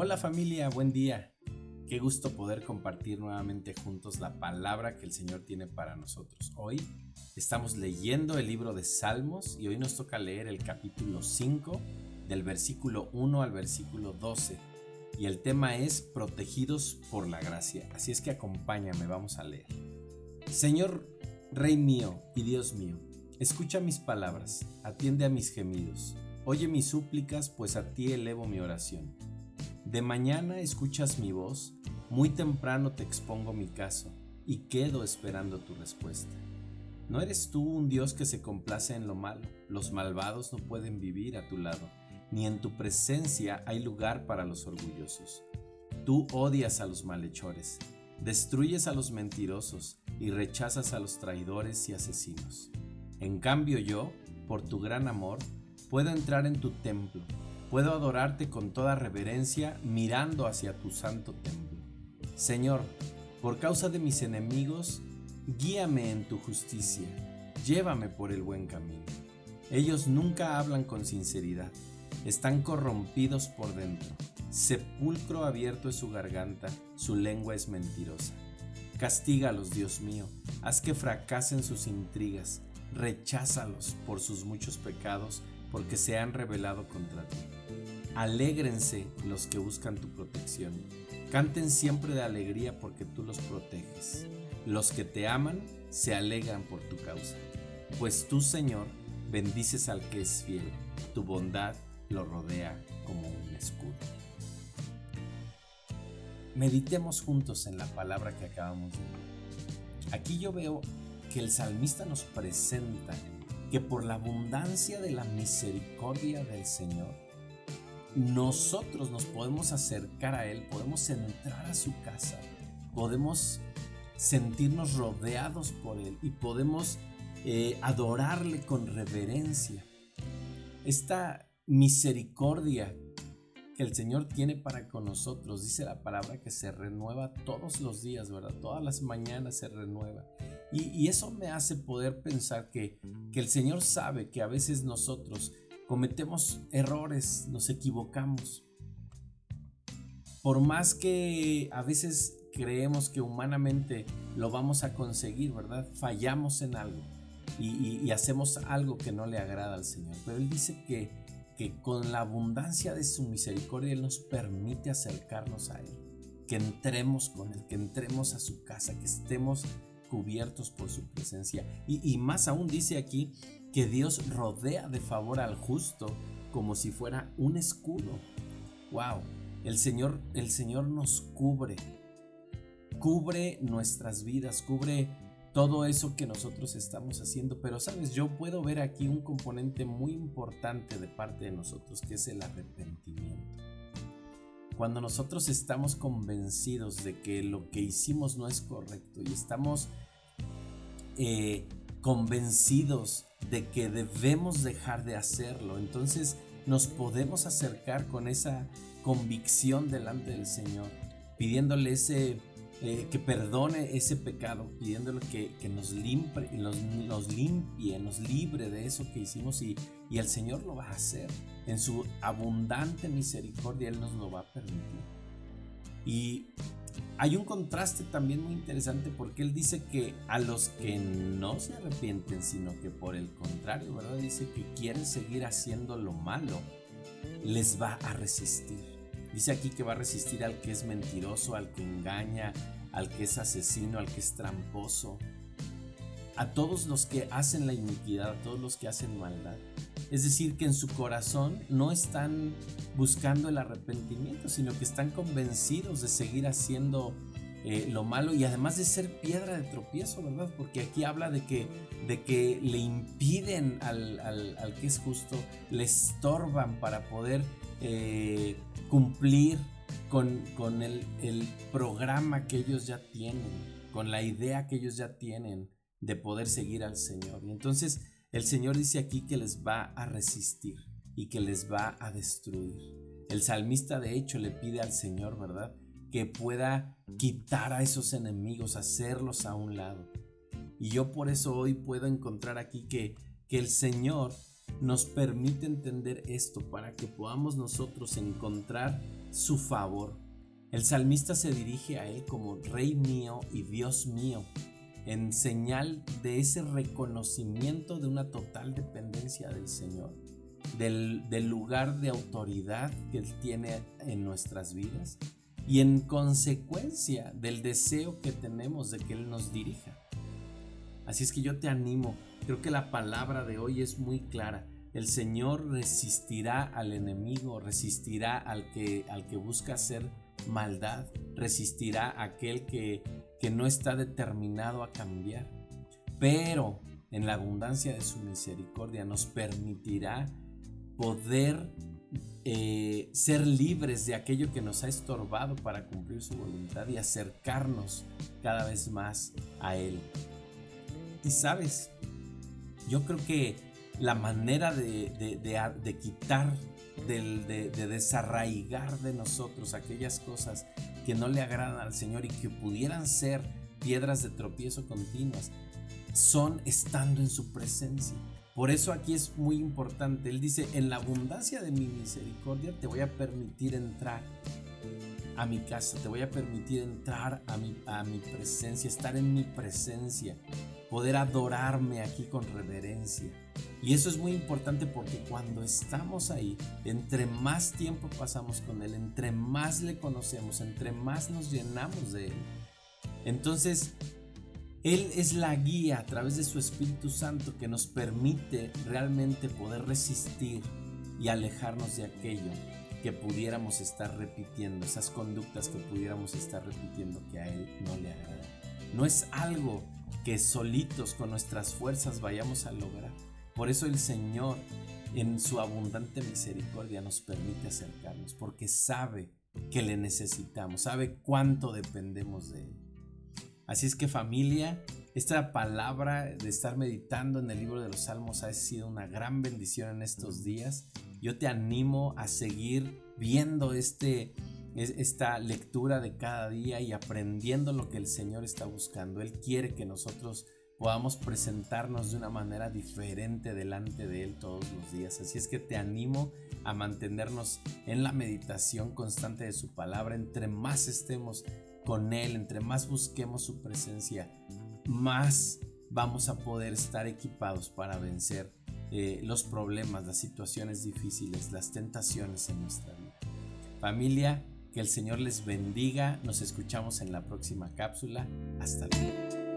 Hola familia, buen día. Qué gusto poder compartir nuevamente juntos la palabra que el Señor tiene para nosotros. Hoy estamos leyendo el libro de Salmos y hoy nos toca leer el capítulo 5 del versículo 1 al versículo 12. Y el tema es protegidos por la gracia. Así es que acompáñame, vamos a leer. Señor, Rey mío y Dios mío, escucha mis palabras, atiende a mis gemidos, oye mis súplicas, pues a ti elevo mi oración. De mañana escuchas mi voz, muy temprano te expongo mi caso y quedo esperando tu respuesta. No eres tú un Dios que se complace en lo malo, los malvados no pueden vivir a tu lado, ni en tu presencia hay lugar para los orgullosos. Tú odias a los malhechores, destruyes a los mentirosos y rechazas a los traidores y asesinos. En cambio yo, por tu gran amor, puedo entrar en tu templo Puedo adorarte con toda reverencia mirando hacia tu santo templo. Señor, por causa de mis enemigos, guíame en tu justicia, llévame por el buen camino. Ellos nunca hablan con sinceridad, están corrompidos por dentro. Sepulcro abierto es su garganta, su lengua es mentirosa. Castígalos, Dios mío, haz que fracasen sus intrigas, recházalos por sus muchos pecados, porque se han rebelado contra ti. Alégrense los que buscan tu protección. Canten siempre de alegría porque tú los proteges. Los que te aman se alegran por tu causa. Pues tú, Señor, bendices al que es fiel. Tu bondad lo rodea como un escudo. Meditemos juntos en la palabra que acabamos de leer. Aquí yo veo que el salmista nos presenta que por la abundancia de la misericordia del Señor, nosotros nos podemos acercar a Él, podemos entrar a su casa, podemos sentirnos rodeados por Él y podemos eh, adorarle con reverencia. Esta misericordia que el Señor tiene para con nosotros, dice la palabra que se renueva todos los días, ¿verdad? Todas las mañanas se renueva. Y, eso me hace poder pensar que, que el Señor sabe que a veces nosotros cometemos errores, nos equivocamos. Por más que a veces creemos que humanamente lo vamos a conseguir, ¿verdad? Fallamos en algo y, hacemos algo que no le agrada al Señor. Pero Él dice que, que con la abundancia de su misericordia Él nos permite acercarnos a Él, que entremos con Él, que entremos a su casa, que estemos cubiertos por su presencia. Y, más aún dice aquí que Dios rodea de favor al justo como si fuera un escudo. Wow, el Señor, el Señor nos cubre, cubre nuestras vidas, cubre todo eso que nosotros estamos haciendo. Pero sabes, yo puedo ver aquí un componente muy importante de parte de nosotros, que es el arrepentimiento. Cuando nosotros estamos convencidos de que lo que hicimos no es correcto y estamos eh, convencidos de que debemos dejar de hacerlo. Entonces nos podemos acercar con esa convicción delante del Señor, pidiéndole ese, eh, que perdone ese pecado, pidiéndole que, nos, limpie, nos, nos, limpie, nos libre de eso que hicimos y, y el Señor lo va a hacer. En su abundante misericordia Él nos lo va a permitir. Y hay un contraste también muy interesante porque él dice que a los que no se arrepienten, sino que por el contrario, ¿verdad? Dice que quieren seguir haciendo lo malo, les va a resistir. Dice aquí que va a resistir al que es mentiroso, al que engaña, al que es asesino, al que es tramposo, a todos los que hacen la iniquidad, a todos los que hacen maldad. Es decir, que en su corazón no están buscando el arrepentimiento, sino que están convencidos de seguir haciendo eh, lo malo y además de ser piedra de tropiezo, ¿verdad? Porque aquí habla de que, de que le impiden al, que es justo, le estorban para poder eh, cumplir con, con el, el programa que ellos ya tienen, con la idea que ellos ya tienen de poder seguir al Señor. Y entonces el Señor dice aquí que les va a resistir y que les va a destruir. El salmista de hecho le pide al Señor, ¿verdad? Que pueda quitar a esos enemigos, hacerlos a un lado. Y yo por eso hoy puedo encontrar aquí que, que el Señor nos permite entender esto para que podamos nosotros encontrar su favor. El salmista se dirige a él como Rey mío y Dios mío, en señal de ese reconocimiento de una total dependencia del Señor, del, del lugar de autoridad que Él tiene en nuestras vidas y en consecuencia del deseo que tenemos de que Él nos dirija. Así es que yo te animo, creo que la palabra de hoy es muy clara. El Señor resistirá al enemigo, resistirá al que, al que busca hacer maldad, resistirá a aquel que, que no está determinado a cambiar. Pero en la abundancia de su misericordia nos permitirá poder eh, ser libres de aquello que nos ha estorbado para cumplir su voluntad y acercarnos cada vez más a Él. Y sabes, yo creo que la manera de, de, quitar, de, de desarraigar de nosotros aquellas cosas que no le agradan al Señor y que pudieran ser piedras de tropiezo continuas, son estando en su presencia. Por eso aquí es muy importante. Él dice, en la abundancia de mi misericordia te voy a permitir entrar a mi casa, te voy a permitir entrar a mi, a mi presencia, estar en mi presencia, poder adorarme aquí con reverencia. Y eso es muy importante porque cuando estamos ahí, entre más tiempo pasamos con Él, entre más le conocemos, entre más nos llenamos de Él, entonces él es la guía a través de su Espíritu Santo que nos permite realmente poder resistir y alejarnos de aquello que pudiéramos estar repitiendo, esas conductas que pudiéramos estar repitiendo que a Él no le agrada. No es algo que solitos con nuestras fuerzas vayamos a lograr. Por eso el Señor en su abundante misericordia nos permite acercarnos, porque sabe que le necesitamos, sabe cuánto dependemos de Él. Así es que familia, esta palabra de estar meditando en el libro de los Salmos ha sido una gran bendición en estos días. Yo te animo a seguir viendo este, esta lectura de cada día y aprendiendo lo que el Señor está buscando. Él quiere que nosotros podamos presentarnos de una manera diferente delante de Él todos los días. Así es que te animo a mantenernos en la meditación constante de su palabra. Entre más estemos con Él, entre más busquemos su presencia, más vamos a poder estar equipados para vencer eh, los problemas, las situaciones difíciles, las tentaciones en nuestra vida. Familia, que el Señor les bendiga. Nos escuchamos en la próxima cápsula. Hasta luego.